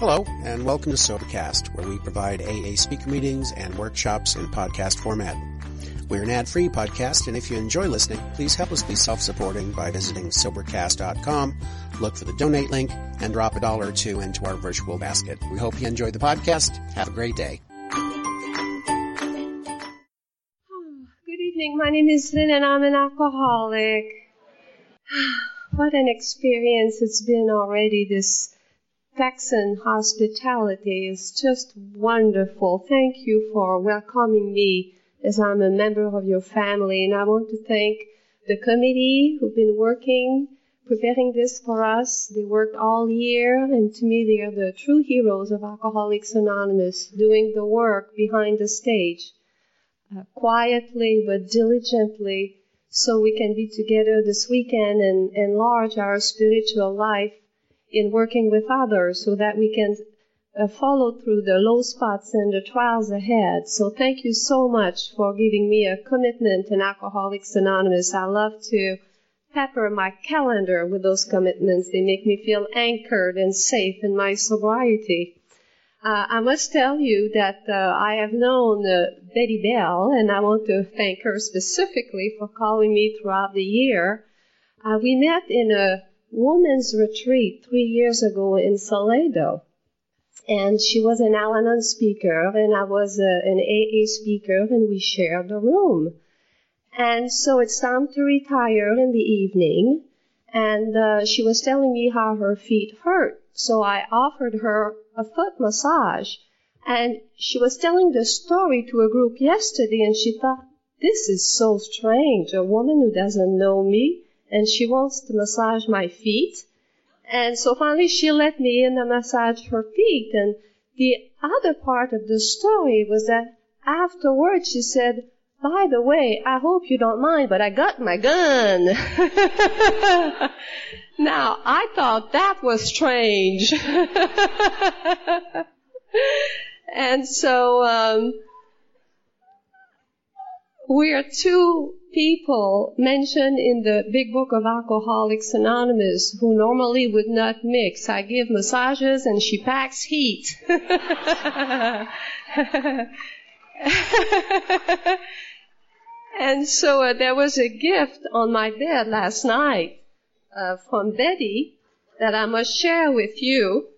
Hello, and welcome to Sobercast, where we provide AA speaker meetings and workshops in podcast format. We're an ad-free podcast, and if you enjoy listening, please help us be self-supporting by visiting Sobercast.com, look for the donate link, and drop a dollar or two into our virtual basket. We hope you enjoy the podcast. Have a great day. Good evening. My name is Lynn, and I'm an alcoholic. What an experience it's been already, this Texan hospitality is just wonderful. Thank you for welcoming me as I'm a member of your family. And I want to thank the committee who've been working, preparing this for us. They worked all year, and to me, they are the true heroes of Alcoholics Anonymous, doing the work behind the stage, uh, quietly but diligently, so we can be together this weekend and enlarge our spiritual life in working with others so that we can uh, follow through the low spots and the trials ahead. So thank you so much for giving me a commitment in Alcoholics Anonymous. I love to pepper my calendar with those commitments. They make me feel anchored and safe in my sobriety. Uh, I must tell you that uh, I have known uh, Betty Bell, and I want to thank her specifically for calling me throughout the year. Uh, we met in a women's retreat three years ago in Salado. And she was an Al Anon speaker, and I was a, uh, an AA speaker, and we shared the room. And so it's time to retire in the evening, and uh, she was telling me how her feet hurt. So I offered her a foot massage, and she was telling the story to a group yesterday, and she thought, this is so strange. A woman who doesn't know me and she wants to massage my feet. And so finally she let me in and massage her feet. And the other part of the story was that afterwards she said, by the way, I hope you don't mind, but I got my gun. now, I thought that was strange. and so, um, we are two people mentioned in the big book of Alcoholics Anonymous who normally would not mix. I give massages and she packs heat. and so uh, there was a gift on my bed last night uh, from Betty that I must share with you.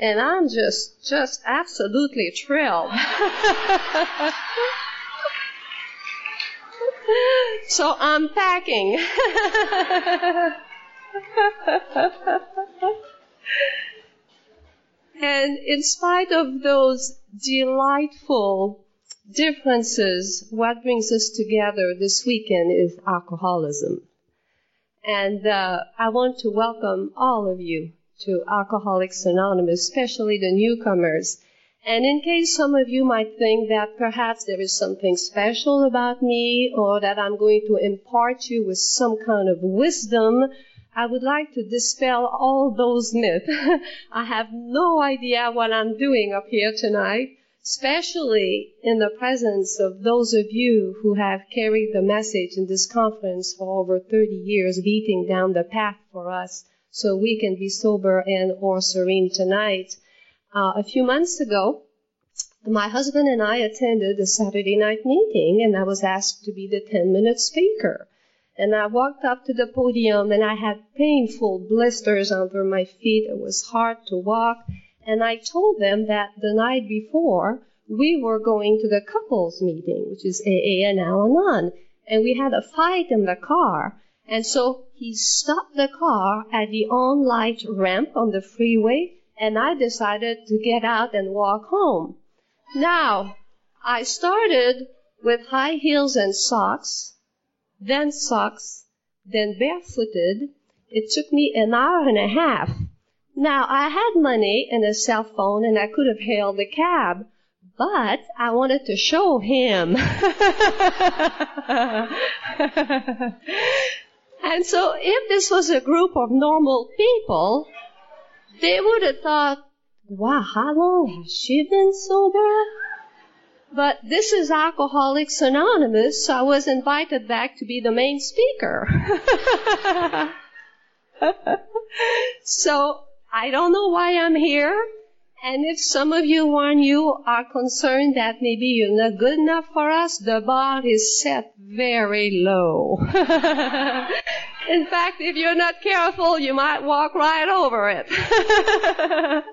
And I'm just, just absolutely thrilled. so I'm packing. and in spite of those delightful differences, what brings us together this weekend is alcoholism. And uh, I want to welcome all of you to Alcoholics Anonymous, especially the newcomers. And in case some of you might think that perhaps there is something special about me or that I'm going to impart you with some kind of wisdom, I would like to dispel all those myths. I have no idea what I'm doing up here tonight, especially in the presence of those of you who have carried the message in this conference for over 30 years, beating down the path for us so we can be sober and or serene tonight. Uh, a few months ago, my husband and I attended a Saturday night meeting, and I was asked to be the 10 minute speaker. And I walked up to the podium, and I had painful blisters under my feet. It was hard to walk. And I told them that the night before, we were going to the couples meeting, which is AA and Al Anon. And we had a fight in the car. And so he stopped the car at the on light ramp on the freeway and I decided to get out and walk home. Now, I started with high heels and socks, then socks, then barefooted. It took me an hour and a half. Now, I had money and a cell phone and I could have hailed a cab, but I wanted to show him. and so if this was a group of normal people, they would have thought, wow, how long has she been sober? But this is Alcoholics Anonymous, so I was invited back to be the main speaker. so I don't know why I'm here, And if some of you one you are concerned that maybe you're not good enough for us, the bar is set very low. In fact, if you're not careful, you might walk right over it.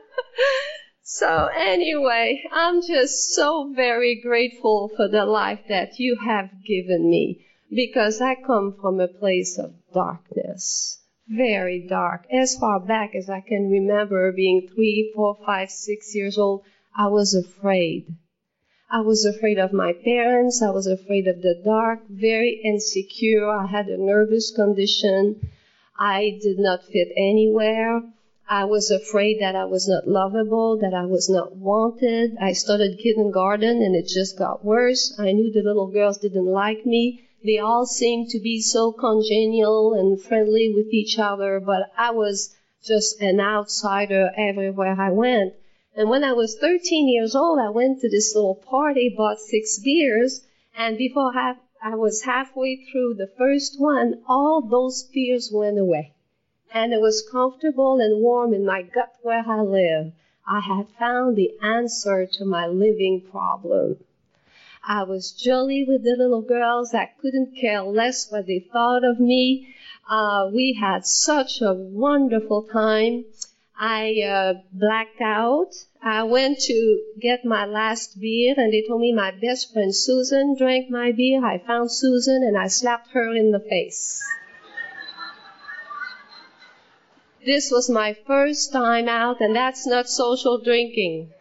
so anyway, I'm just so very grateful for the life that you have given me because I come from a place of darkness very dark. As far back as I can remember being three, four, five, six years old, I was afraid. I was afraid of my parents. I was afraid of the dark, very insecure. I had a nervous condition. I did not fit anywhere. I was afraid that I was not lovable, that I was not wanted. I started kindergarten and it just got worse. I knew the little girls didn't like me. They all seemed to be so congenial and friendly with each other, but I was just an outsider everywhere I went. And when I was 13 years old, I went to this little party, bought six beers, and before half, I was halfway through the first one, all those fears went away. And it was comfortable and warm in my gut where I live. I had found the answer to my living problem. I was jolly with the little girls. I couldn't care less what they thought of me. Uh, we had such a wonderful time. I uh, blacked out. I went to get my last beer, and they told me my best friend Susan drank my beer. I found Susan, and I slapped her in the face. This was my first time out, and that's not social drinking.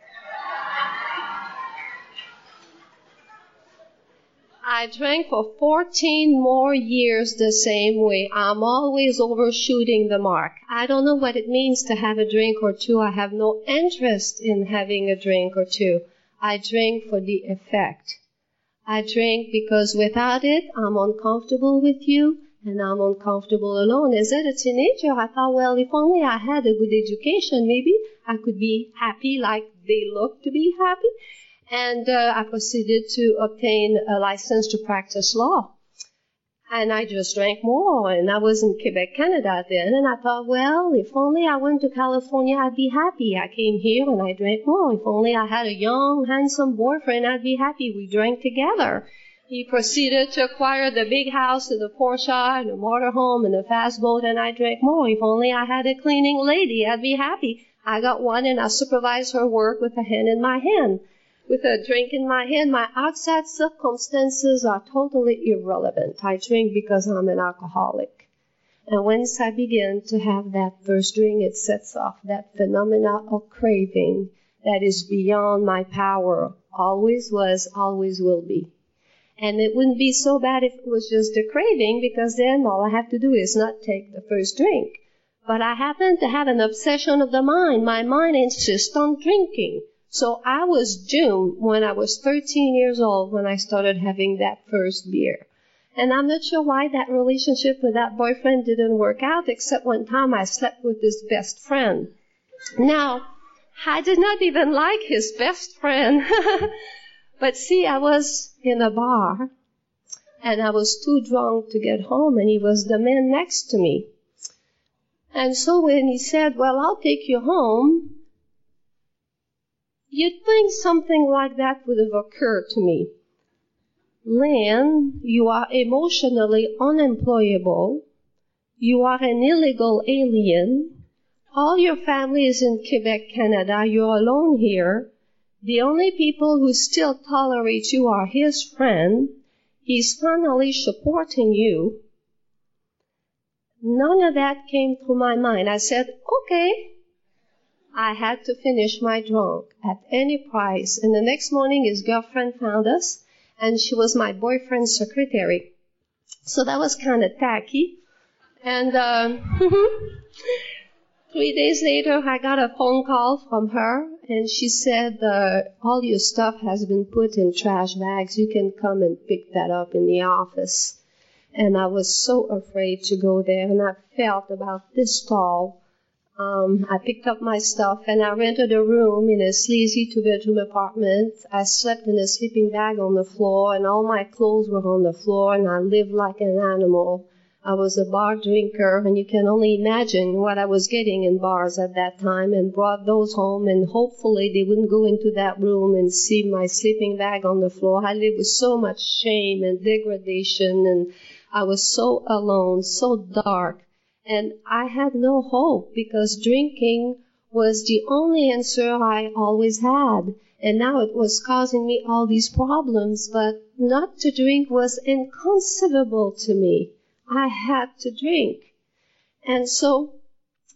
I drank for 14 more years the same way. I'm always overshooting the mark. I don't know what it means to have a drink or two. I have no interest in having a drink or two. I drink for the effect. I drink because without it, I'm uncomfortable with you and I'm uncomfortable alone. As a teenager, I thought, well, if only I had a good education, maybe I could be happy like they look to be happy and uh, I proceeded to obtain a license to practice law. And I just drank more, and I was in Quebec, Canada then, and I thought, well, if only I went to California, I'd be happy. I came here and I drank more. If only I had a young, handsome boyfriend, I'd be happy. We drank together. He proceeded to acquire the big house and the Porsche and the motorhome and the fast boat, and I drank more. If only I had a cleaning lady, I'd be happy. I got one and I supervised her work with a hand in my hand with a drink in my hand. My outside circumstances are totally irrelevant. I drink because I'm an alcoholic. And once I begin to have that first drink, it sets off that phenomena of craving that is beyond my power. Always was, always will be. And it wouldn't be so bad if it was just a craving because then all I have to do is not take the first drink. But I happen to have an obsession of the mind. My mind insists on drinking. So I was doomed when I was 13 years old when I started having that first beer. And I'm not sure why that relationship with that boyfriend didn't work out, except one time I slept with his best friend. Now, I did not even like his best friend. but see, I was in a bar and I was too drunk to get home and he was the man next to me. And so when he said, well, I'll take you home, You'd think something like that would have occurred to me. Lynn, you are emotionally unemployable. You are an illegal alien. All your family is in Quebec, Canada. You're alone here. The only people who still tolerate you are his friend. He's finally supporting you. None of that came through my mind. I said, okay, I had to finish my drunk at any price. And the next morning, his girlfriend found us, and she was my boyfriend's secretary. So that was kind of tacky. And uh, three days later, I got a phone call from her, and she said, uh, "All your stuff has been put in trash bags. You can come and pick that up in the office." And I was so afraid to go there, and I felt about this tall um, I picked up my stuff and I rented a room in a sleazy two bedroom apartment. I slept in a sleeping bag on the floor and all my clothes were on the floor and I lived like an animal. I was a bar drinker, and you can only imagine what I was getting in bars at that time, and brought those home, and hopefully they wouldn't go into that room and see my sleeping bag on the floor. I lived with so much shame and degradation, and I was so alone, so dark, and I had no hope because drinking was the only answer I always had. And now it was causing me all these problems, but not to drink was inconceivable to me. I had to drink. And so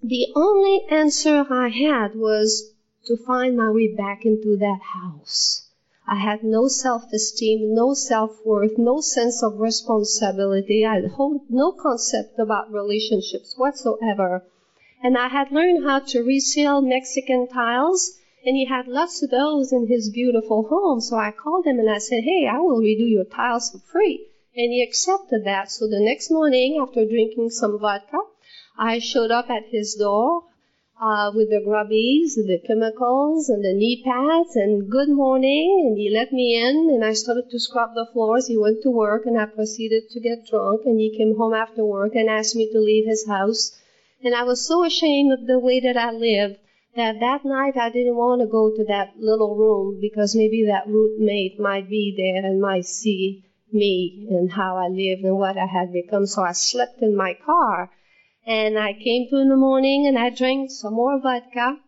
the only answer I had was to find my way back into that house. I had no self-esteem, no self-worth, no sense of responsibility. I had no concept about relationships whatsoever. And I had learned how to resell Mexican tiles, and he had lots of those in his beautiful home. So I called him and I said, hey, I will redo your tiles for free. And he accepted that. So the next morning, after drinking some vodka, I showed up at his door uh, with the grubbies, the chemicals, and the knee pads, and good morning. And he let me in, and I started to scrub the floors. He went to work, and I proceeded to get drunk. And he came home after work and asked me to leave his house. And I was so ashamed of the way that I lived that that night I didn't want to go to that little room because maybe that roommate might be there and might see me and how I lived and what I had become. So I slept in my car. And I came to in the morning and I drank some more vodka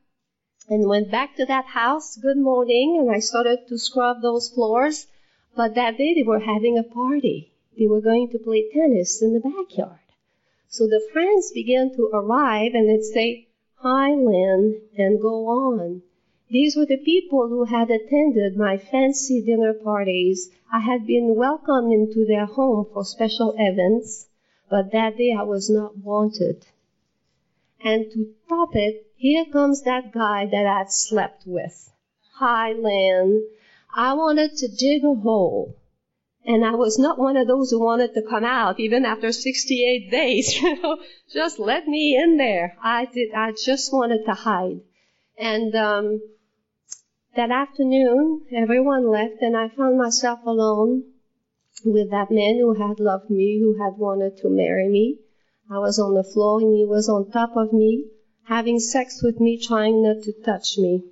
and went back to that house. Good morning. And I started to scrub those floors. But that day they were having a party. They were going to play tennis in the backyard. So the friends began to arrive and they'd say, Hi, Lynn, and go on. These were the people who had attended my fancy dinner parties. I had been welcomed into their home for special events, but that day I was not wanted. And to top it, here comes that guy that I'd slept with. Hi, Lynn. I wanted to dig a hole. And I was not one of those who wanted to come out even after 68 days, you know. Just let me in there. I did, I just wanted to hide. And, um, that afternoon, everyone left and I found myself alone with that man who had loved me, who had wanted to marry me. I was on the floor and he was on top of me, having sex with me, trying not to touch me.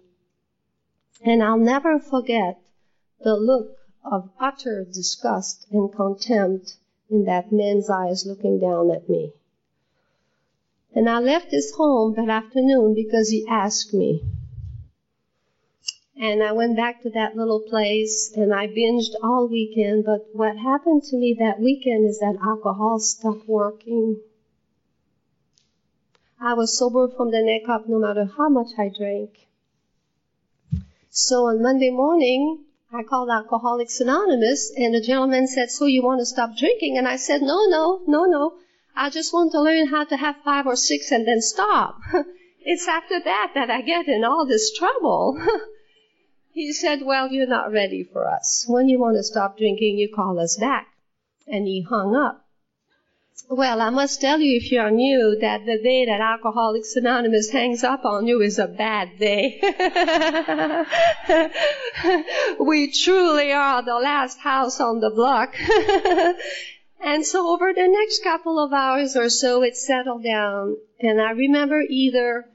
And I'll never forget the look of utter disgust and contempt in that man's eyes looking down at me. And I left his home that afternoon because he asked me. And I went back to that little place and I binged all weekend. But what happened to me that weekend is that alcohol stopped working. I was sober from the neck up no matter how much I drank. So on Monday morning, I called Alcoholics Anonymous and the gentleman said, so you want to stop drinking? And I said, no, no, no, no. I just want to learn how to have five or six and then stop. it's after that that I get in all this trouble. He said, well, you're not ready for us. When you want to stop drinking, you call us back. And he hung up. Well, I must tell you, if you're new, that the day that Alcoholics Anonymous hangs up on you is a bad day. we truly are the last house on the block. and so over the next couple of hours or so, it settled down. And I remember either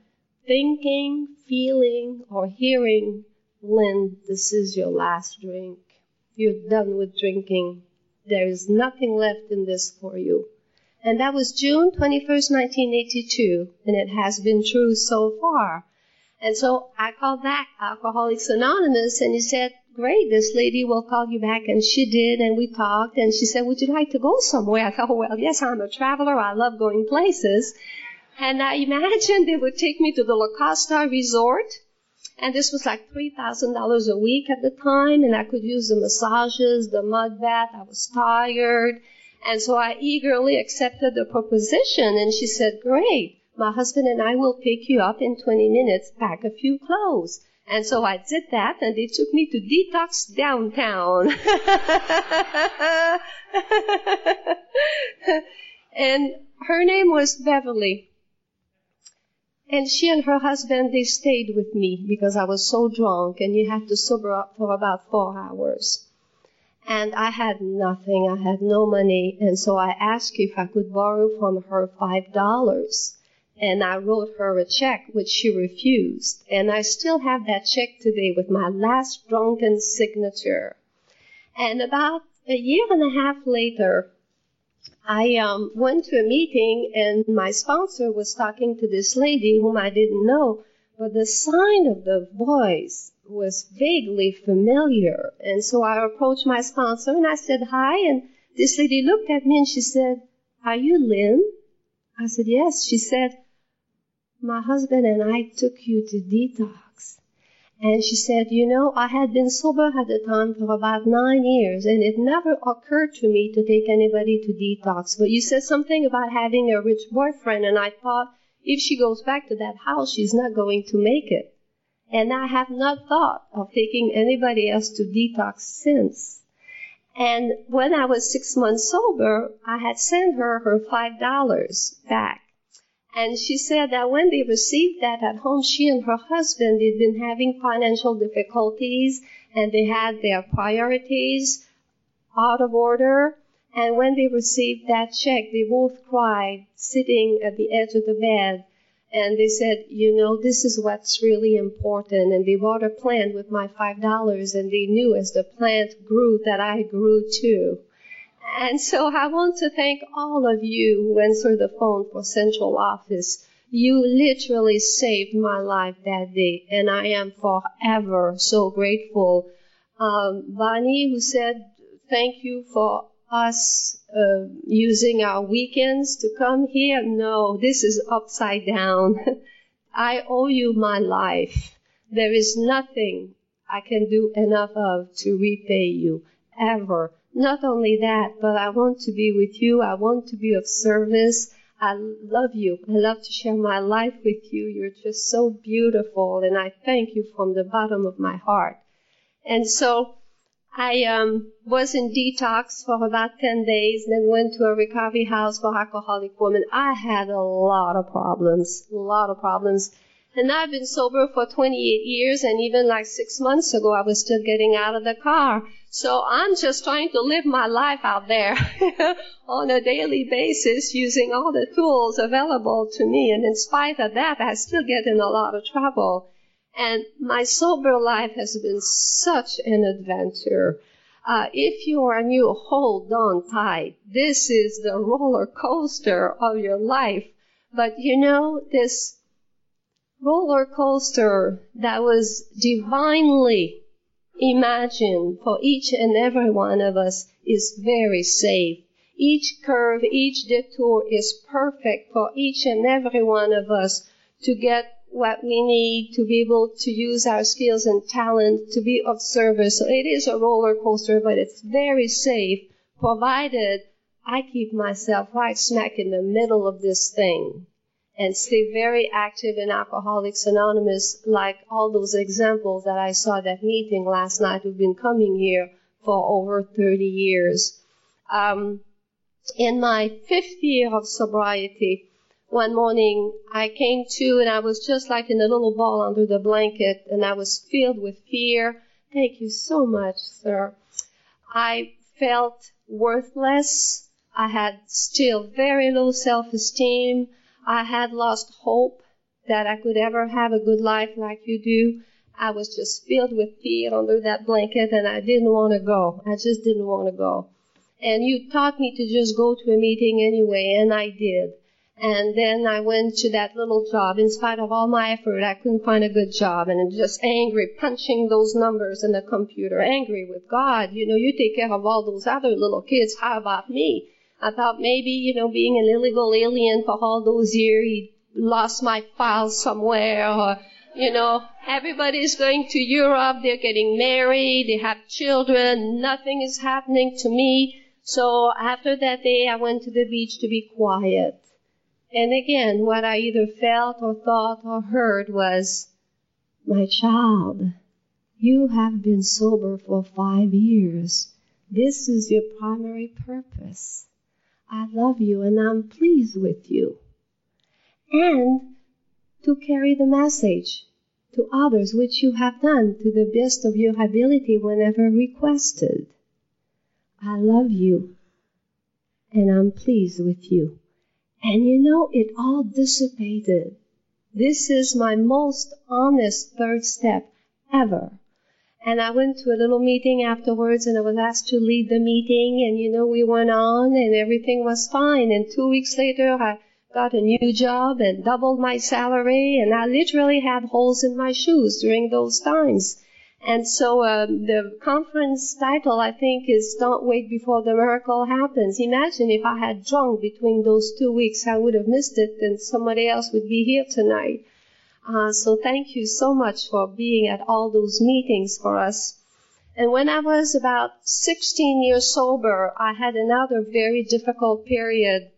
thinking, feeling, or hearing Lynn, this is your last drink. You're done with drinking. There is nothing left in this for you. And that was June 21st, 1982, and it has been true so far. And so I called back Alcoholics Anonymous and he said, great, this lady will call you back. And she did, and we talked, and she said, would you like to go somewhere? I thought, well, yes, I'm a traveler. I love going places. And I imagined they would take me to the La Costa Resort and this was like $3,000 a week at the time, and I could use the massages, the mud bath. I was tired. And so I eagerly accepted the proposition, and she said, great. My husband and I will pick you up in 20 minutes, pack a few clothes. And so I did that, and they took me to Detox Downtown. and her name was Beverly. And she and her husband, they stayed with me because I was so drunk and you had to sober up for about four hours. And I had nothing. I had no money. And so I asked if I could borrow from her $5. And I wrote her a check, which she refused. And I still have that check today with my last drunken signature. And about a year and a half later, I um, went to a meeting and my sponsor was talking to this lady whom I didn't know, but the sign of the voice was vaguely familiar. And so I approached my sponsor and I said hi. And this lady looked at me and she said, Are you Lynn? I said, Yes. She said, My husband and I took you to detox. And she said, You know, I had been sober at the time for about nine years, and it never occurred to me to take anybody to detox. But you said something about having a rich boyfriend, and I thought if she goes back to that house, she's not going to make it and I have not thought of taking anybody else to detox since. And when I was six months sober, I had sent her her five dollars back. And she said that when they received that at home, she and her husband had been having financial difficulties and they had their priorities out of order. And when they received that check, they both cried sitting at the edge of the bed and they said, you know, this is what's really important. And they bought a plant with my five dollars, and they knew as the plant grew that I grew too. And so I want to thank all of you who answered the phone for central office. You literally saved my life that day, and I am forever so grateful. Um, Bonnie, who said, thank you for us uh, using our weekends to come here. No, this is upside down. I owe you my life. There is nothing I can do enough of to repay you ever. Not only that, but I want to be with you. I want to be of service. I love you. I love to share my life with you. You're just so beautiful, and I thank you from the bottom of my heart. And so, I um, was in detox for about 10 days, then went to a recovery house for alcoholic women. I had a lot of problems, a lot of problems. And I've been sober for 28 years, and even like six months ago, I was still getting out of the car. So I'm just trying to live my life out there on a daily basis using all the tools available to me. And in spite of that, I still get in a lot of trouble. And my sober life has been such an adventure. Uh, if you are new, hold on tight. This is the roller coaster of your life. But you know, this roller coaster that was divinely imagined for each and every one of us is very safe. Each curve, each detour is perfect for each and every one of us to get what we need to be able to use our skills and talent to be of service. So it is a roller coaster, but it's very safe, provided I keep myself right smack in the middle of this thing and stay very active in Alcoholics Anonymous, like all those examples that I saw at that meeting last night who've been coming here for over 30 years. Um, in my fifth year of sobriety, one morning I came to and I was just like in a little ball under the blanket and I was filled with fear. Thank you so much, sir. I felt worthless. I had still very low self-esteem. I had lost hope that I could ever have a good life like you do. I was just filled with fear under that blanket and I didn't want to go. I just didn't want to go. And you taught me to just go to a meeting anyway and I did. And then I went to that little job. In spite of all my effort, I couldn't find a good job. And I'm just angry, punching those numbers in the computer, angry with God. You know, you take care of all those other little kids. How about me? I thought maybe, you know, being an illegal alien for all those years, he lost my files somewhere or, you know, everybody's going to Europe, they're getting married, they have children, nothing is happening to me. So after that day, I went to the beach to be quiet. And again, what I either felt or thought or heard was, My child, you have been sober for five years. This is your primary purpose. I love you and I'm pleased with you. And to carry the message to others, which you have done to the best of your ability whenever requested. I love you and I'm pleased with you. And you know, it all dissipated. This is my most honest third step ever. And I went to a little meeting afterwards and I was asked to lead the meeting and you know, we went on and everything was fine. And two weeks later, I got a new job and doubled my salary and I literally had holes in my shoes during those times. And so um, the conference title, I think, is "Don't Wait Before the Miracle Happens." Imagine if I had drunk between those two weeks, I would have missed it, and somebody else would be here tonight. Uh, so thank you so much for being at all those meetings for us. And when I was about 16 years sober, I had another very difficult period.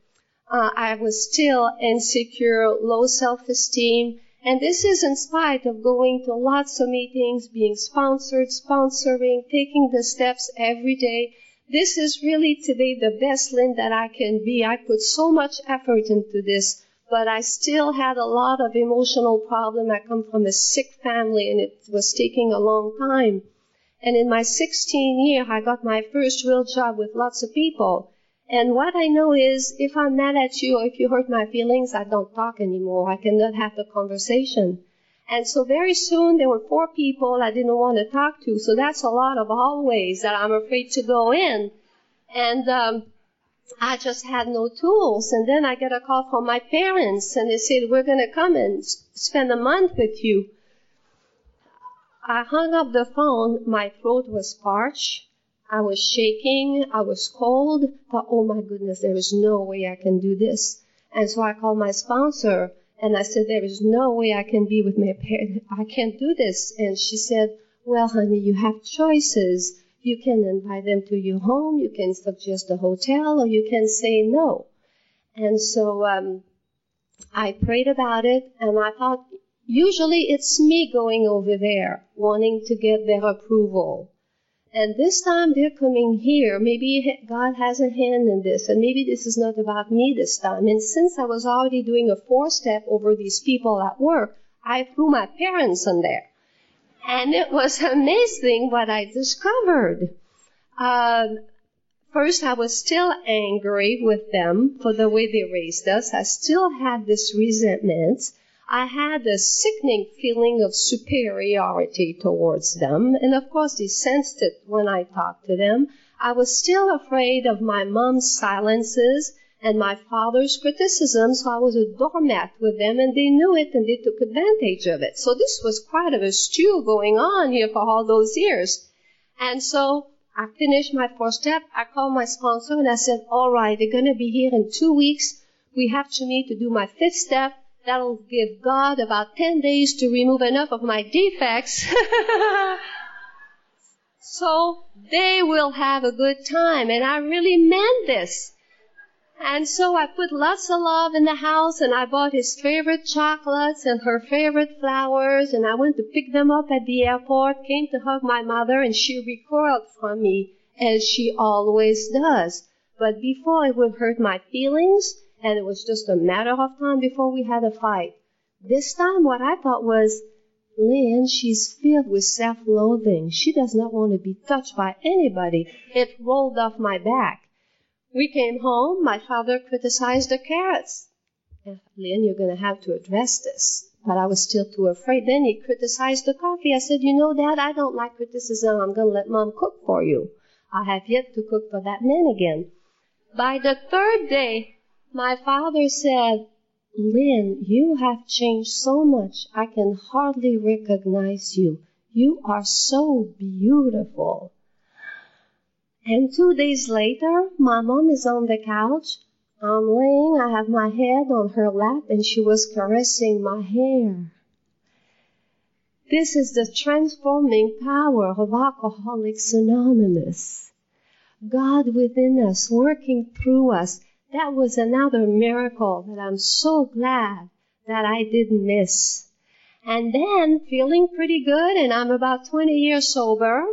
Uh, I was still insecure, low self-esteem, and this is in spite of going to lots of meetings, being sponsored, sponsoring, taking the steps every day. This is really today the best Lynn that I can be. I put so much effort into this, but I still had a lot of emotional problem. I come from a sick family and it was taking a long time. And in my 16 year, I got my first real job with lots of people. And what I know is if I'm mad at you or if you hurt my feelings, I don't talk anymore. I cannot have the conversation. And so very soon there were four people I didn't want to talk to. So that's a lot of hallways that I'm afraid to go in. And um, I just had no tools. And then I get a call from my parents and they said, we're going to come and spend a month with you. I hung up the phone. My throat was parched. I was shaking. I was cold. Thought, oh my goodness, there is no way I can do this. And so I called my sponsor and I said, there is no way I can be with my parents. I can't do this. And she said, well, honey, you have choices. You can invite them to your home. You can suggest a hotel or you can say no. And so, um, I prayed about it and I thought, usually it's me going over there wanting to get their approval. And this time they're coming here. Maybe God has a hand in this, and maybe this is not about me this time. And since I was already doing a four step over these people at work, I threw my parents in there. And it was amazing what I discovered. Um, first, I was still angry with them for the way they raised us. I still had this resentment. I had a sickening feeling of superiority towards them, and of course they sensed it when I talked to them. I was still afraid of my mom's silences and my father's criticism, so I was a doormat with them, and they knew it and they took advantage of it. So this was quite of a stew going on here for all those years. And so I finished my four step. I called my sponsor and I said, all right, they're going to be here in two weeks. We have to meet to do my fifth step That'll give God about 10 days to remove enough of my defects. so they will have a good time. And I really meant this. And so I put lots of love in the house and I bought his favorite chocolates and her favorite flowers and I went to pick them up at the airport, came to hug my mother and she recoiled from me as she always does. But before it would hurt my feelings, and it was just a matter of time before we had a fight. This time, what I thought was, Lynn, she's filled with self-loathing. She does not want to be touched by anybody. It rolled off my back. We came home. My father criticized the carrots. Lynn, you're going to have to address this. But I was still too afraid. Then he criticized the coffee. I said, you know, Dad, I don't like criticism. I'm going to let Mom cook for you. I have yet to cook for that man again. By the third day, my father said, Lynn, you have changed so much, I can hardly recognize you. You are so beautiful. And two days later, my mom is on the couch. I'm laying, I have my head on her lap, and she was caressing my hair. This is the transforming power of Alcoholics Anonymous. God within us, working through us, that was another miracle that I'm so glad that I didn't miss. And then feeling pretty good and I'm about 20 years sober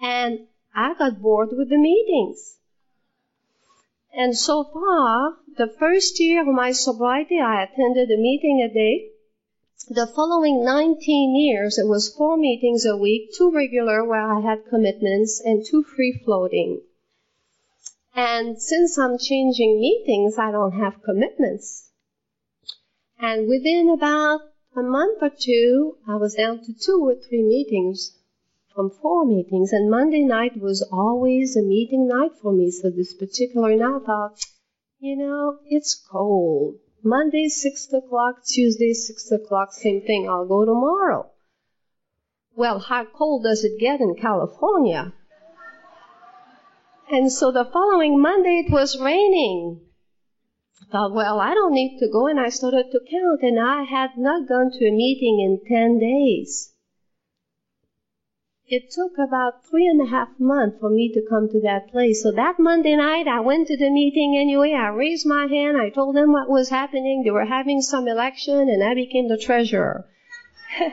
and I got bored with the meetings. And so far, the first year of my sobriety, I attended a meeting a day. The following 19 years, it was four meetings a week, two regular where I had commitments and two free floating. And since I'm changing meetings, I don't have commitments. And within about a month or two, I was down to two or three meetings from four meetings. And Monday night was always a meeting night for me. So this particular night, I thought, you know, it's cold. Monday, six o'clock, Tuesday, six o'clock, same thing. I'll go tomorrow. Well, how cold does it get in California? And so the following Monday it was raining. I thought, well, I don't need to go, and I started to count, and I had not gone to a meeting in 10 days. It took about three and a half months for me to come to that place. So that Monday night, I went to the meeting anyway. I raised my hand. I told them what was happening. They were having some election, and I became the treasurer.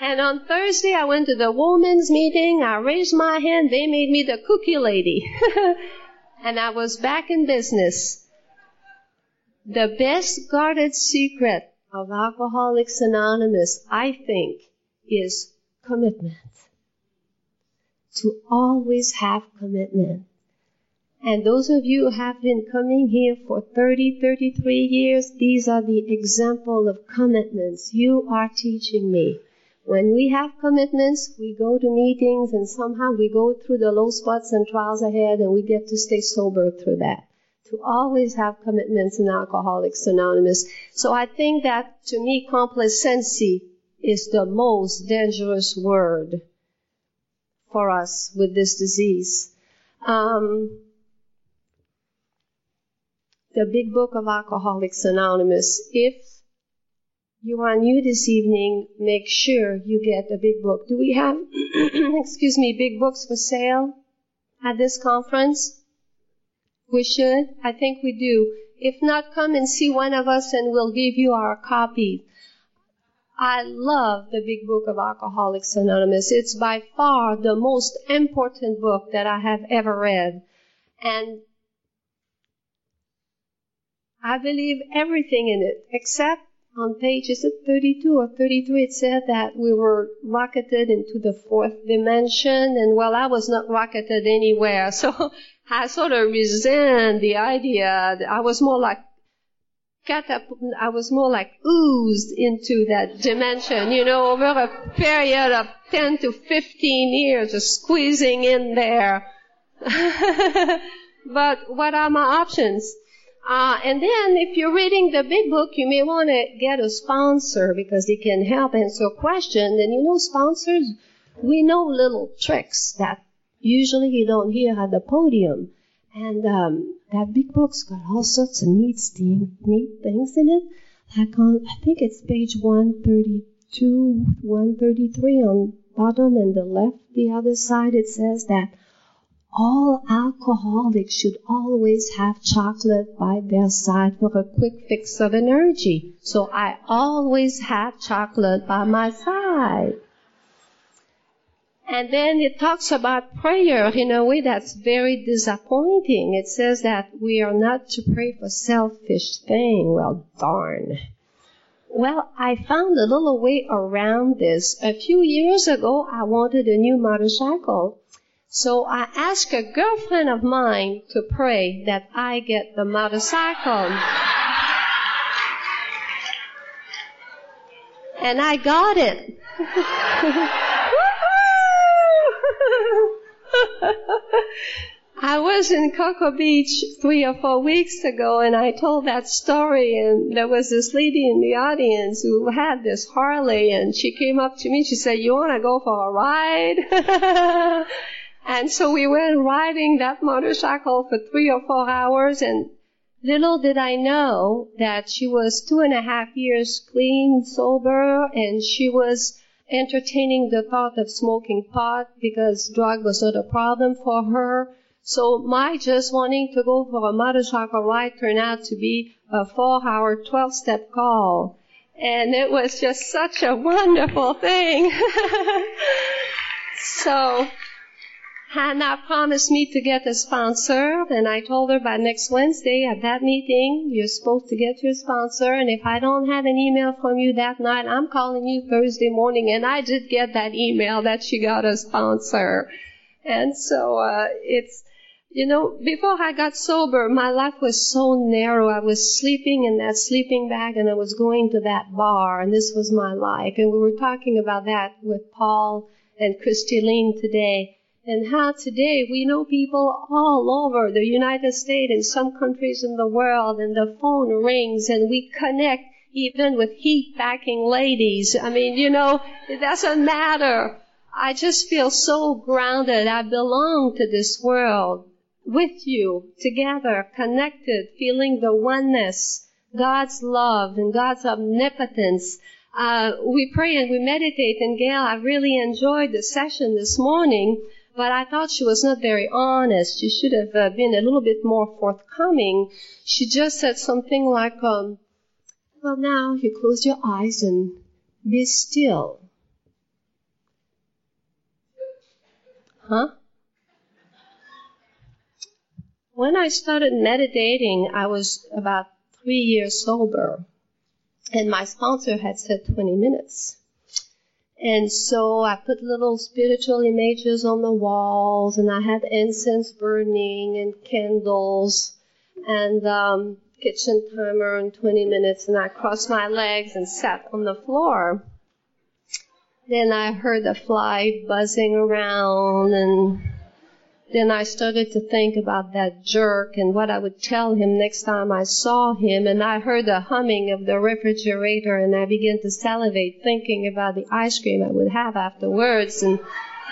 And on Thursday, I went to the women's meeting. I raised my hand. They made me the cookie lady. and I was back in business. The best guarded secret of Alcoholics Anonymous, I think, is commitment. To always have commitment. And those of you who have been coming here for 30, 33 years, these are the example of commitments you are teaching me. When we have commitments, we go to meetings and somehow we go through the low spots and trials ahead and we get to stay sober through that. To always have commitments in Alcoholics Anonymous. So I think that to me, complacency is the most dangerous word for us with this disease. Um, the big book of Alcoholics Anonymous. If you are new this evening, make sure you get a big book. Do we have, excuse me, big books for sale at this conference? We should? I think we do. If not, come and see one of us and we'll give you our copy. I love the big book of Alcoholics Anonymous. It's by far the most important book that I have ever read. And I believe everything in it except on page, is it 32 or 33, it said that we were rocketed into the fourth dimension, and well, I was not rocketed anywhere, so I sort of resent the idea. That I was more like I was more like oozed into that dimension, you know, over a period of 10 to 15 years, just squeezing in there. but what are my options? Uh, and then if you're reading the big book, you may want to get a sponsor because they can help answer questions. And you know, sponsors, we know little tricks that usually you don't hear at the podium. And um, that big book's got all sorts of neat, neat things in it. Like on, I think it's page 132, 133 on bottom and the left, the other side, it says that all alcoholics should always have chocolate by their side for a quick fix of energy. So I always have chocolate by my side. And then it talks about prayer in a way that's very disappointing. It says that we are not to pray for selfish things. Well, darn. Well, I found a little way around this. A few years ago, I wanted a new motorcycle. So I asked a girlfriend of mine to pray that I get the motorcycle. and I got it. I was in Cocoa Beach three or four weeks ago and I told that story and there was this lady in the audience who had this Harley and she came up to me, she said, you want to go for a ride? And so we went riding that motorcycle for three or four hours and little did I know that she was two and a half years clean, sober, and she was entertaining the thought of smoking pot because drug was not a problem for her. So my just wanting to go for a motorcycle ride turned out to be a four hour, 12 step call. And it was just such a wonderful thing. so Hannah promised me to get a sponsor, and I told her by next Wednesday at that meeting, you're supposed to get your sponsor, and if I don't have an email from you that night, I'm calling you Thursday morning, and I did get that email that she got a sponsor. And so, uh, it's, You know, before I got sober, my life was so narrow. I was sleeping in that sleeping bag and I was going to that bar and this was my life. And we were talking about that with Paul and Christy today and how today we know people all over the United States and some countries in the world and the phone rings and we connect even with heat packing ladies. I mean, you know, it doesn't matter. I just feel so grounded. I belong to this world with you, together, connected, feeling the oneness, God's love and God's omnipotence. Uh, we pray and we meditate, and Gail, I really enjoyed the session this morning, but I thought she was not very honest. She should have uh, been a little bit more forthcoming. She just said something like, um, well, now you close your eyes and be still. Huh? When I started meditating, I was about three years sober, and my sponsor had said 20 minutes. And so I put little spiritual images on the walls, and I had incense burning and candles, and um, kitchen timer in 20 minutes, and I crossed my legs and sat on the floor. Then I heard a fly buzzing around and then I started to think about that jerk and what I would tell him next time I saw him. And I heard the humming of the refrigerator and I began to salivate thinking about the ice cream I would have afterwards. And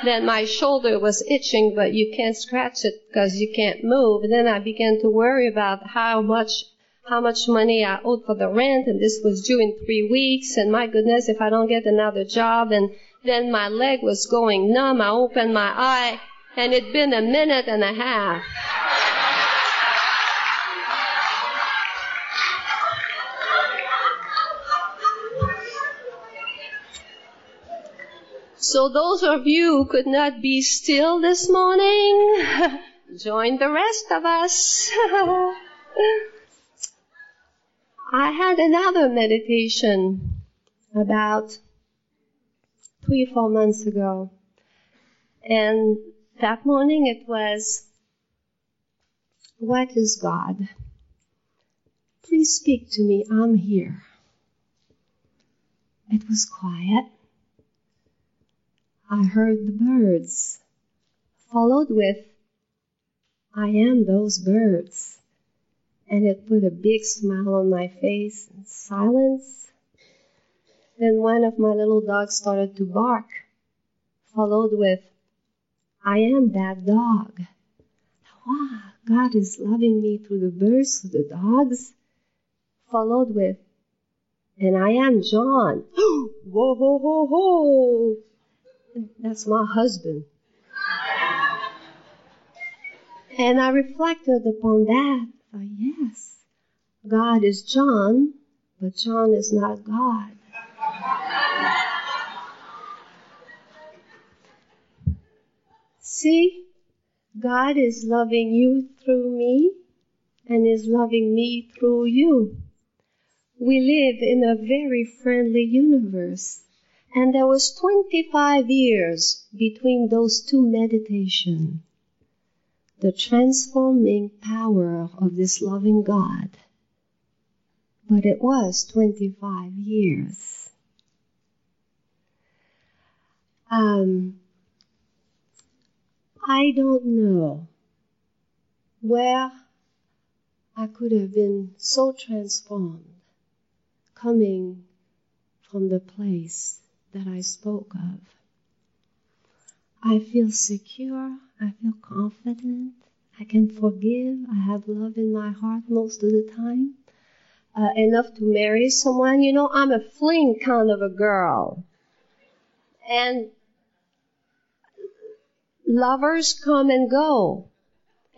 then my shoulder was itching, but you can't scratch it because you can't move. And then I began to worry about how much how much money I owed for the rent, and this was due in three weeks, and my goodness, if I don't get another job, and then my leg was going numb. I opened my eye, and it'd been a minute and a half. So those of you who could not be still this morning, join the rest of us. I had another meditation about three, or four months ago. And that morning it was, What is God? Please speak to me. I'm here. It was quiet. I heard the birds, followed with, I am those birds. And it put a big smile on my face and silence. Then one of my little dogs started to bark, followed with, I am that dog. Wow, ah, God is loving me through the birds, through the dogs. Followed with, and I am John. Whoa, ho, ho, ho. That's my husband. And I reflected upon that. Thought, yes, God is John, but John is not God. See, God is loving you through me and is loving me through you. We live in a very friendly universe. And there was 25 years between those two meditations. The transforming power of this loving God. But it was 25 years. Um, I don't know where I could have been so transformed coming from the place that I spoke of. I feel secure, I feel confident, I can forgive, I have love in my heart most of the time. Uh, enough to marry someone. You know, I'm a fling kind of a girl. And lovers come and go.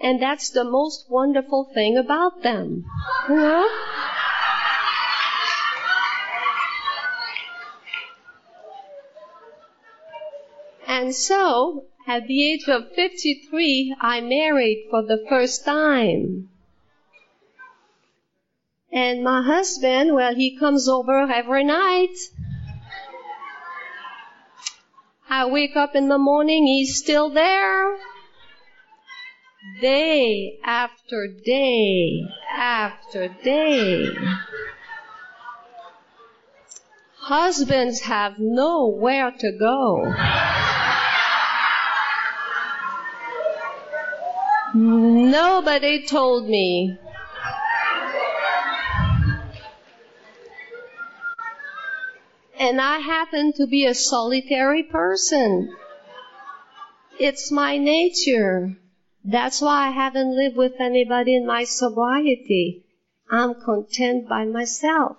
And that's the most wonderful thing about them. And so, at the age of 53, I married for the first time. And my husband, well, he comes over every night. I wake up in the morning, he's still there. day after day after day. Husbands have nowhere to go. Nobody told me. And I happen to be a solitary person. It's my nature. That's why I haven't lived with anybody in my sobriety. I'm content by myself.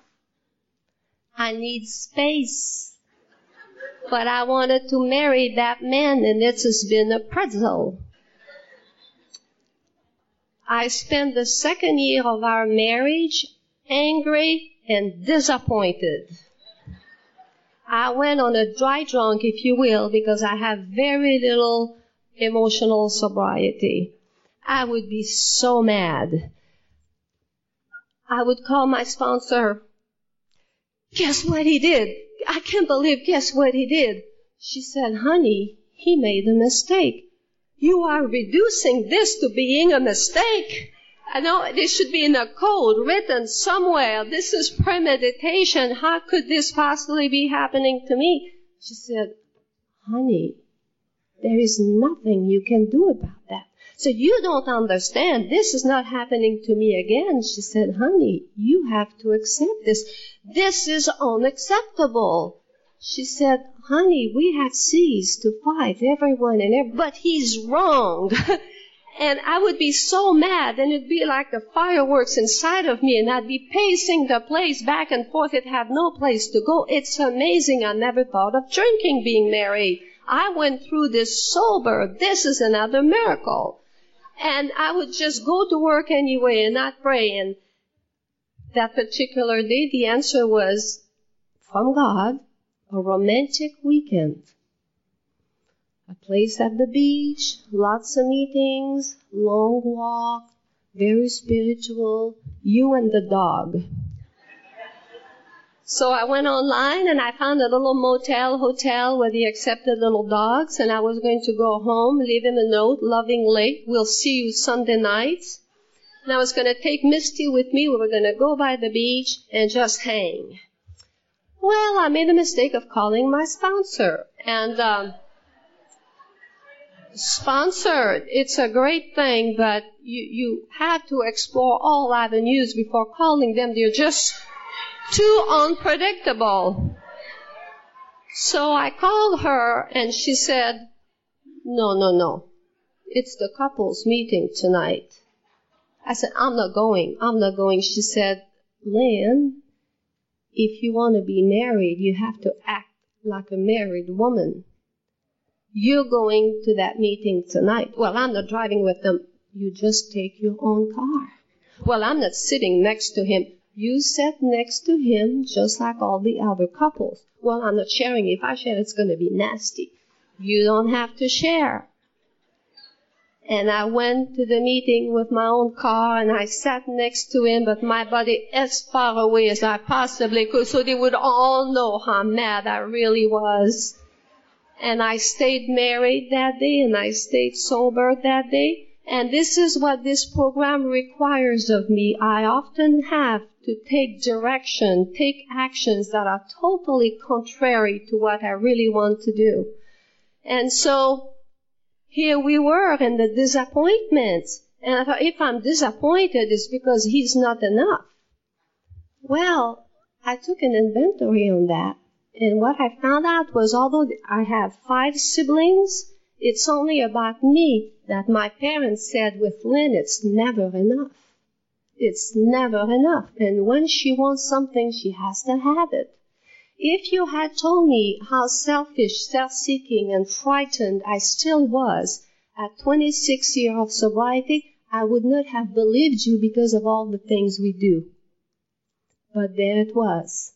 I need space. But I wanted to marry that man and it has been a pretzel. I spent the second year of our marriage angry and disappointed. I went on a dry drunk, if you will, because I have very little emotional sobriety. I would be so mad. I would call my sponsor. Guess what he did? I can't believe guess what he did. She said, honey, he made a mistake. You are reducing this to being a mistake. I know this should be in a code written somewhere. This is premeditation. How could this possibly be happening to me? She said, honey, there is nothing you can do about that. So you don't understand. This is not happening to me again. She said, honey, you have to accept this. This is unacceptable. She said, honey, we have ceased to fight everyone and every, but he's wrong. and I would be so mad and it'd be like the fireworks inside of me and I'd be pacing the place back and forth. It had no place to go. It's amazing. I never thought of drinking being married. I went through this sober. This is another miracle. And I would just go to work anyway and not pray. And that particular day, the answer was from God a romantic weekend. A place at the beach, lots of meetings, long walk, very spiritual, you and the dog. So I went online and I found a little motel hotel where they accepted little dogs and I was going to go home, leave him a note, loving late, we'll see you Sunday night. And I was going to take Misty with me, we were going to go by the beach and just hang. Well, I made the mistake of calling my sponsor. And um, sponsor, it's a great thing, but you, you have to explore all avenues before calling them. They're just too unpredictable. So I called her and she said, no, no, no. It's the couples meeting tonight. I said, I'm not going. I'm not going. She said, Lynn, if you want to be married, you have to act like a married woman. You're going to that meeting tonight. Well, I'm not driving with them. You just take your own car. Well, I'm not sitting next to him. You sit next to him just like all the other couples. Well, I'm not sharing. If I share, it's going to be nasty. You don't have to share. And I went to the meeting with my own car and I sat next to him, but my body as far away as I possibly could so they would all know how mad I really was. And I stayed married that day and I stayed sober that day. And this is what this program requires of me. I often have to take direction, take actions that are totally contrary to what I really want to do. And so here we were in the disappointment. And I thought, if I'm disappointed, it's because he's not enough. Well, I took an inventory on that. And what I found out was although I have five siblings, it's only about me that my parents said with Lynn, it's never enough. It's never enough. And when she wants something, she has to have it. If you had told me how selfish, self-seeking, and frightened I still was at 26 years of sobriety, I would not have believed you because of all the things we do. But there it was.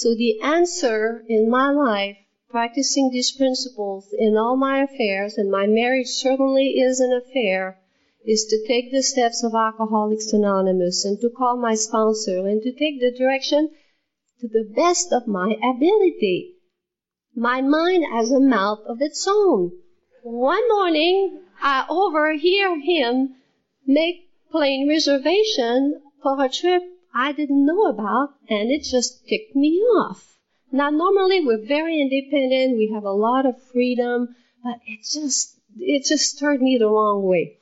So the answer in my life, practicing these principles in all my affairs, and my marriage certainly is an affair, is to take the steps of Alcoholics Anonymous and to call my sponsor and to take the direction to the best of my ability. My mind has a mouth of its own. One morning, I overhear him make plane reservation for a trip I didn't know about, and it just ticked me off. Now, normally we're very independent, we have a lot of freedom, but it just, it just stirred me the wrong way.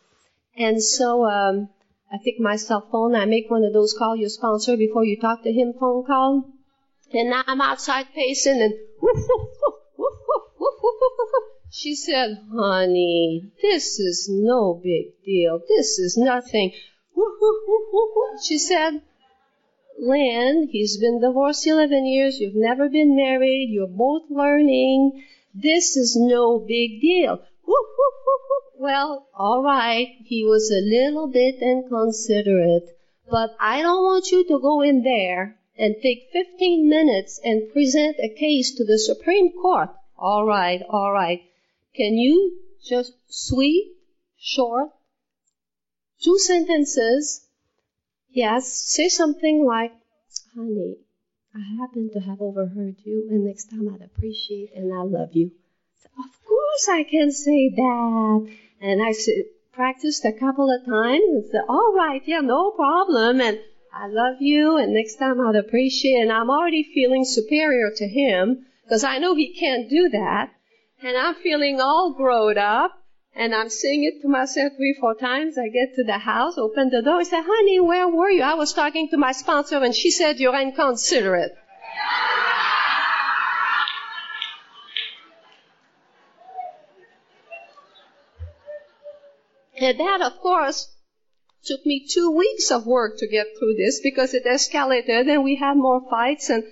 And so, um, I take my cell phone, I make one of those call your sponsor before you talk to him phone call, and now I'm outside pacing and woof, woof, woof, she said, honey, this is no big deal. This is nothing. She said, Lynn, he's been divorced 11 years. You've never been married. You're both learning. This is no big deal. Well, all right. He was a little bit inconsiderate, but I don't want you to go in there and take 15 minutes and present a case to the Supreme Court. All right, all right. Can you just sweet, short, two sentences Yes, say something like, honey, I happen to have overheard you, and next time I'd appreciate and I love you. Of course I can say that. And I practiced a couple of times and said, all right, yeah, no problem. And I love you, and next time I'd appreciate. And I'm already feeling superior to him because I know he can't do that. And I'm feeling all grown up. And I'm saying it to myself three, four times. I get to the house, open the door, I say, honey, where were you? I was talking to my sponsor and she said you're inconsiderate. and that, of course, took me two weeks of work to get through this because it escalated and we had more fights and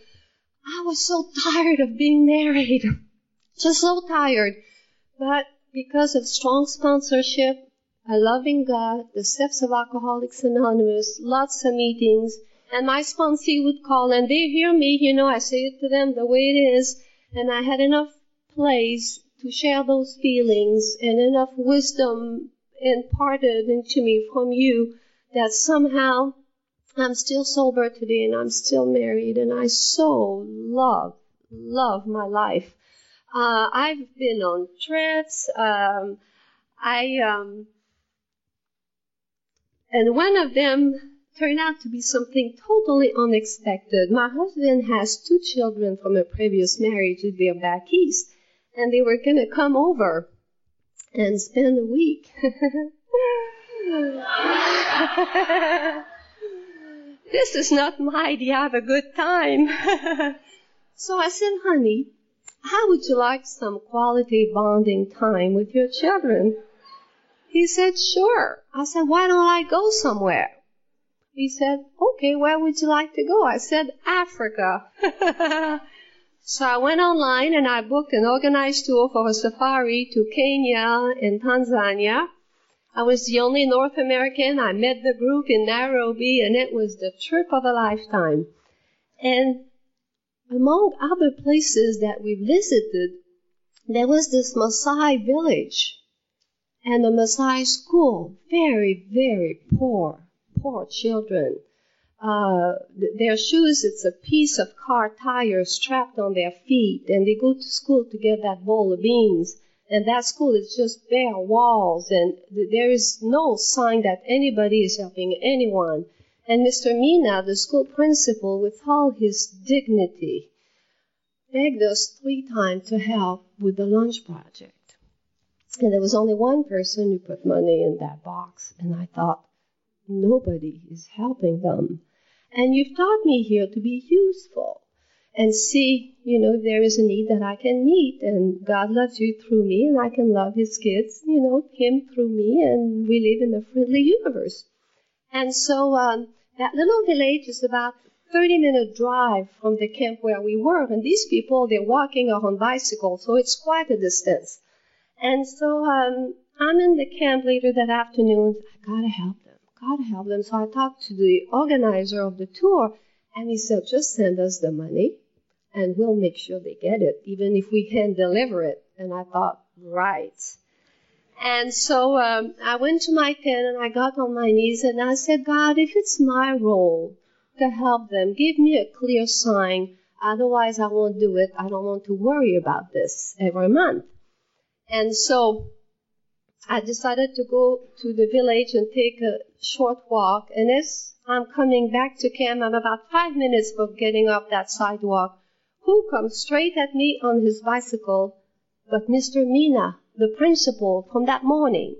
I was so tired of being married. Just so tired. But because of strong sponsorship, a loving God, the steps of Alcoholics Anonymous, lots of meetings, and my sponsee would call and they hear me, you know, I say it to them the way it is, and I had enough place to share those feelings and enough wisdom imparted into me from you that somehow I'm still sober today and I'm still married and I so love, love my life. Uh, I've been on trips. Um, I um, and one of them turned out to be something totally unexpected. My husband has two children from a previous marriage. They're back east, and they were going to come over and spend a week. this is not my idea of a good time. so I said, honey, how would you like some quality bonding time with your children? He said, Sure. I said, Why don't I go somewhere? He said, Okay, where would you like to go? I said, Africa. so I went online and I booked an organized tour for a safari to Kenya and Tanzania. I was the only North American. I met the group in Nairobi and it was the trip of a lifetime. And among other places that we visited, there was this Maasai village and a Maasai school. Very, very poor, poor children. Uh, their shoes, it's a piece of car tire strapped on their feet, and they go to school to get that bowl of beans. And that school is just bare walls, and there is no sign that anybody is helping anyone. And Mr. Mina, the school principal, with all his dignity, begged us three times to help with the lunch project. And there was only one person who put money in that box, and I thought, nobody is helping them. And you've taught me here to be useful and see, you know, if there is a need that I can meet. And God loves you through me, and I can love His kids, you know, Him through me, and we live in a friendly universe. And so um, that little village is about 30 minute drive from the camp where we were. And these people, they're walking or on bicycles, so it's quite a distance. And so um, I'm in the camp later that afternoon. I gotta help them, gotta help them. So I talked to the organizer of the tour, and he said, just send us the money, and we'll make sure they get it, even if we can't deliver it. And I thought, right. And so um, I went to my tent and I got on my knees and I said, God, if it's my role to help them, give me a clear sign. Otherwise, I won't do it. I don't want to worry about this every month. And so I decided to go to the village and take a short walk. And as I'm coming back to camp, I'm about five minutes from getting up that sidewalk. Who comes straight at me on his bicycle but Mr. Mina, the principal from that morning?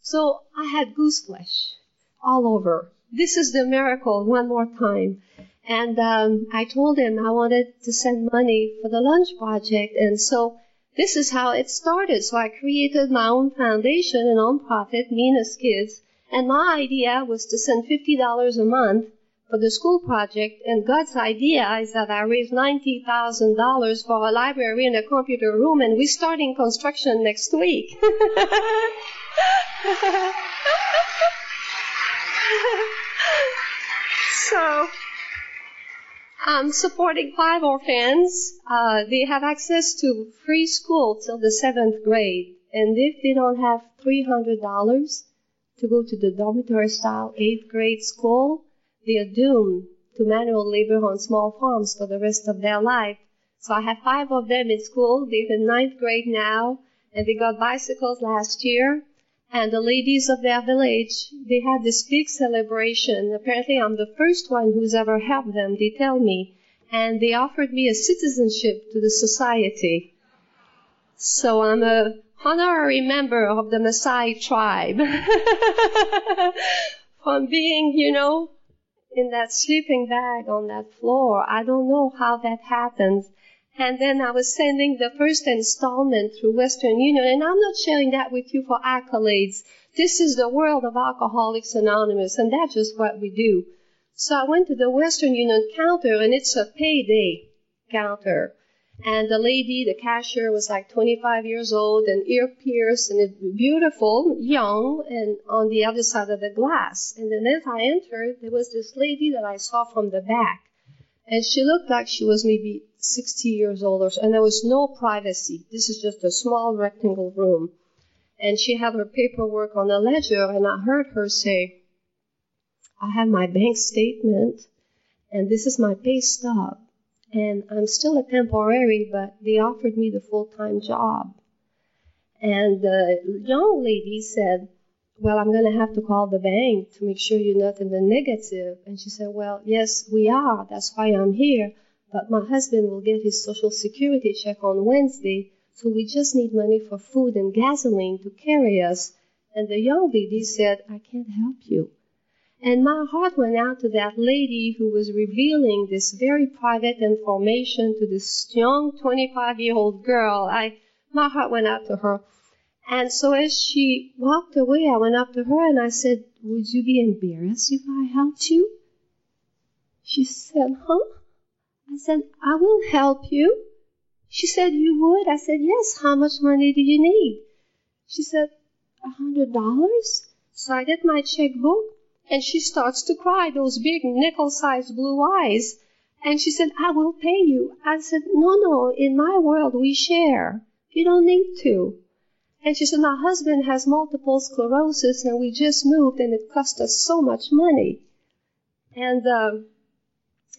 So I had goose flesh all over. This is the miracle one more time. And um, I told him I wanted to send money for the lunch project. And so this is how it started. So I created my own foundation, a nonprofit, Mina's Kids. And my idea was to send $50 a month for the school project. And God's idea is that I raised $90,000 for a library and a computer room. And we're starting construction next week. so, I'm supporting five orphans. Uh, they have access to free school till the seventh grade. And if they don't have $300 to go to the dormitory style eighth grade school, they are doomed to manual labor on small farms for the rest of their life. So I have five of them in school. They're in ninth grade now, and they got bicycles last year and the ladies of their village, they had this big celebration. Apparently, I'm the first one who's ever helped them, they tell me. And they offered me a citizenship to the society. So I'm a honorary member of the Maasai tribe. From being, you know, in that sleeping bag on that floor. I don't know how that happens. And then I was sending the first installment through Western Union, and I'm not sharing that with you for accolades. This is the world of Alcoholics Anonymous, and that's just what we do. So I went to the Western Union counter, and it's a payday counter. And the lady, the cashier, was like 25 years old and ear pierced and beautiful, young, and on the other side of the glass. And then as I entered, there was this lady that I saw from the back. And she looked like she was maybe 60 years old or so, and there was no privacy. This is just a small rectangle room. And she had her paperwork on a ledger, and I heard her say, I have my bank statement, and this is my pay stub. And I'm still a temporary, but they offered me the full time job. And the young lady said, well, I'm going to have to call the bank to make sure you're not in the negative. And she said, well, yes, we are. That's why I'm here. But my husband will get his social security check on Wednesday. So we just need money for food and gasoline to carry us. And the young lady said, I can't help you. And my heart went out to that lady who was revealing this very private information to this young 25 year old girl. I, my heart went out to her. And so as she walked away, I went up to her and I said, Would you be embarrassed if I helped you? She said, Huh? I said, I will help you. She said, You would? I said, Yes. How much money do you need? She said, A hundred dollars? So I get my checkbook and she starts to cry, those big nickel sized blue eyes. And she said, I will pay you. I said, No, no, in my world we share. You don't need to. And she said, my husband has multiple sclerosis and we just moved and it cost us so much money. And uh,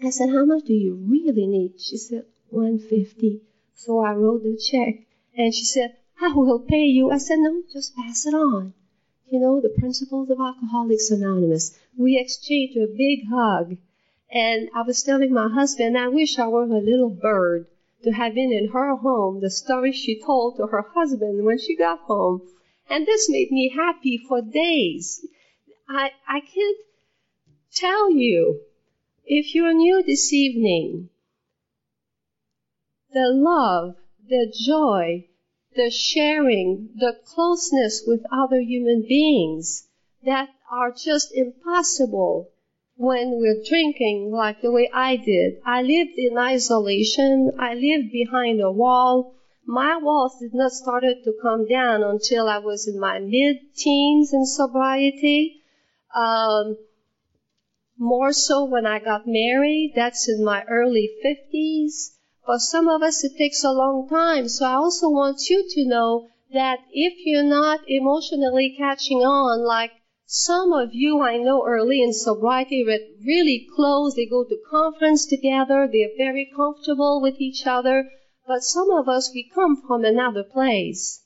I said, how much do you really need? She said, 150. So I wrote the check and she said, I will pay you. I said, no, just pass it on. You know, the principles of Alcoholics Anonymous. We exchanged a big hug. And I was telling my husband, I wish I were a little bird to have been in her home the story she told to her husband when she got home. And this made me happy for days. I, I can't tell you, if you're new this evening, the love, the joy, the sharing, the closeness with other human beings that are just impossible when we're drinking like the way I did. I lived in isolation. I lived behind a wall. My walls did not start to come down until I was in my mid-teens in sobriety. Um, more so when I got married. That's in my early 50s. For some of us, it takes a long time. So I also want you to know that if you're not emotionally catching on like some of you I know early in sobriety were really close. They go to conference together. They're very comfortable with each other. But some of us, we come from another place.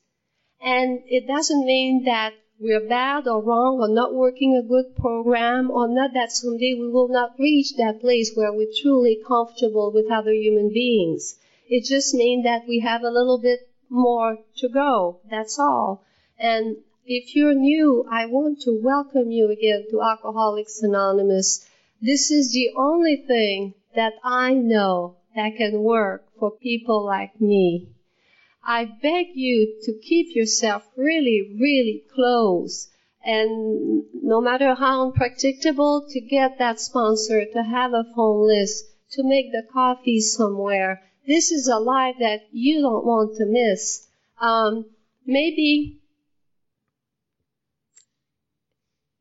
And it doesn't mean that we're bad or wrong or not working a good program or not that someday we will not reach that place where we're truly comfortable with other human beings. It just means that we have a little bit more to go. That's all. And if you're new, I want to welcome you again to Alcoholics Anonymous. This is the only thing that I know that can work for people like me. I beg you to keep yourself really, really close and no matter how unpredictable to get that sponsor, to have a phone list, to make the coffee somewhere. This is a life that you don't want to miss. Um, maybe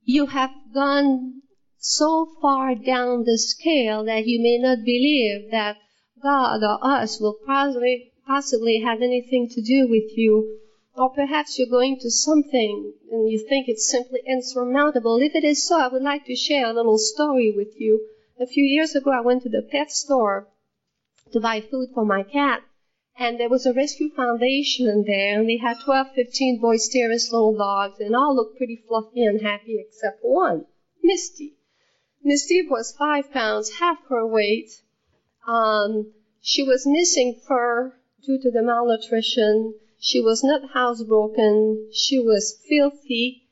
you have gone so far down the scale that you may not believe that God or us will possibly, possibly have anything to do with you. Or perhaps you're going to something and you think it's simply insurmountable. If it is so, I would like to share a little story with you. A few years ago, I went to the pet store to buy food for my cat. And there was a rescue foundation there, and they had 12, 15 boisterous little dogs, and all looked pretty fluffy and happy except one, Misty. Misty was five pounds, half her weight, um, she was missing fur due to the malnutrition. She was not housebroken. She was filthy,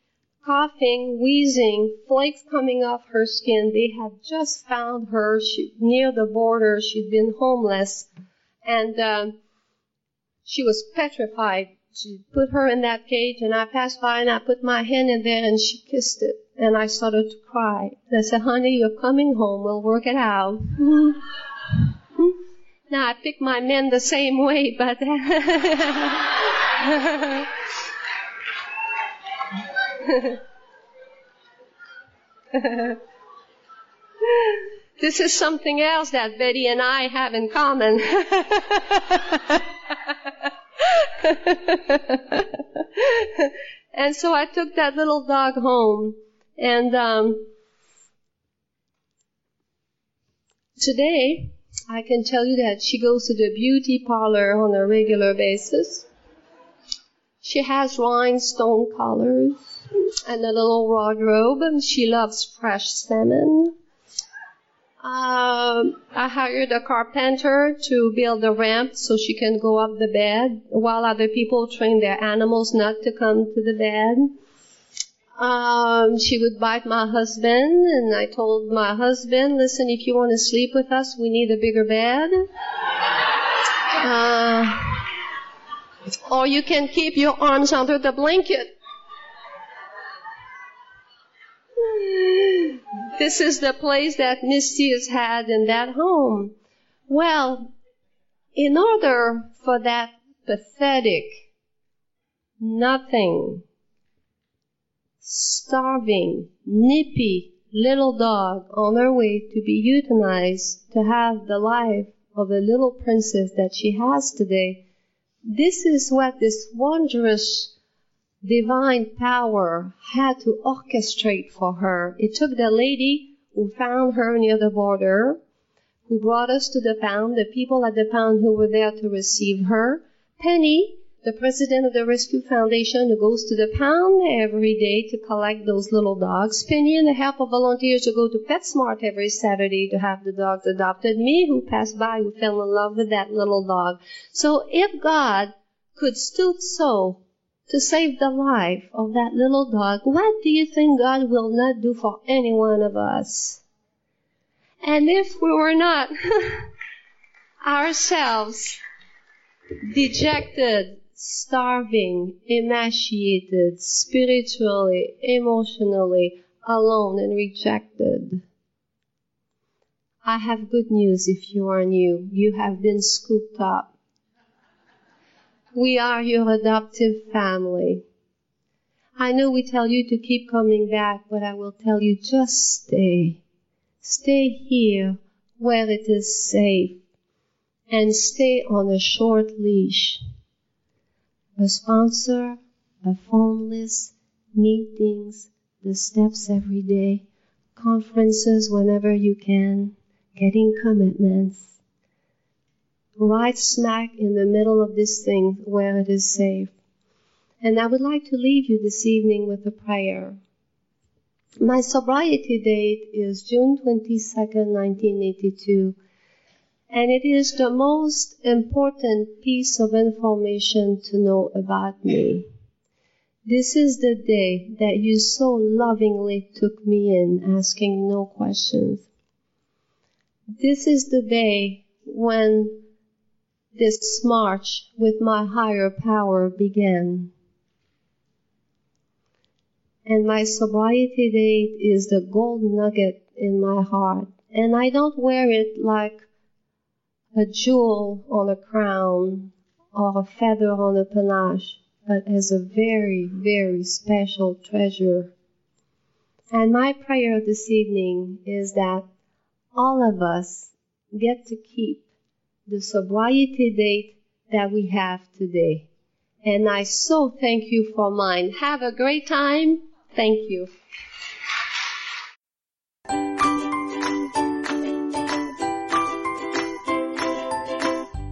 coughing, wheezing, flakes coming off her skin. They had just found her she, near the border. She'd been homeless, and um, she was petrified. She put her in that cage, and I passed by and I put my hand in there, and she kissed it, and I started to cry. And I said, "Honey, you're coming home. We'll work it out." Now I pick my men the same way, but this is something else that Betty and I have in common. and so I took that little dog home, and um, today I can tell you that she goes to the beauty parlor on a regular basis. She has rhinestone collars and a little wardrobe. She loves fresh salmon. Um, I hired a carpenter to build a ramp so she can go up the bed while other people train their animals not to come to the bed. Um, she would bite my husband, and I told my husband, listen, if you want to sleep with us, we need a bigger bed. Uh, or you can keep your arms under the blanket. This is the place that Misty has had in that home. Well, in order for that pathetic, nothing, starving, nippy little dog on her way to be euthanized to have the life of a little princess that she has today. This is what this wondrous divine power had to orchestrate for her. It took the lady who found her near the border, who brought us to the pound, the people at the pound who were there to receive her, Penny, the president of the Rescue Foundation who goes to the pound every day to collect those little dogs. Penny and the help of volunteers who go to PetSmart every Saturday to have the dogs adopted. Me who passed by who fell in love with that little dog. So if God could stoop so to save the life of that little dog, what do you think God will not do for any one of us? And if we were not ourselves dejected, starving, emaciated, spiritually, emotionally, alone and rejected. I have good news if you are new. You have been scooped up. We are your adoptive family. I know we tell you to keep coming back, but I will tell you just stay. Stay here where it is safe and stay on a short leash a sponsor, a phone list, meetings, the steps every day, conferences whenever you can, getting commitments. Right smack in the middle of this thing where it is safe. And I would like to leave you this evening with a prayer. My sobriety date is June 22nd, 1982, and it is the most important piece of information to know about me. This is the day that you so lovingly took me in, asking no questions. This is the day when this march with my higher power began. And my sobriety date is the gold nugget in my heart. And I don't wear it like a jewel on a crown or a feather on a panache but as a very, very special treasure. And my prayer this evening is that all of us get to keep the sobriety date that we have today. And I so thank you for mine. Have a great time. Thank you.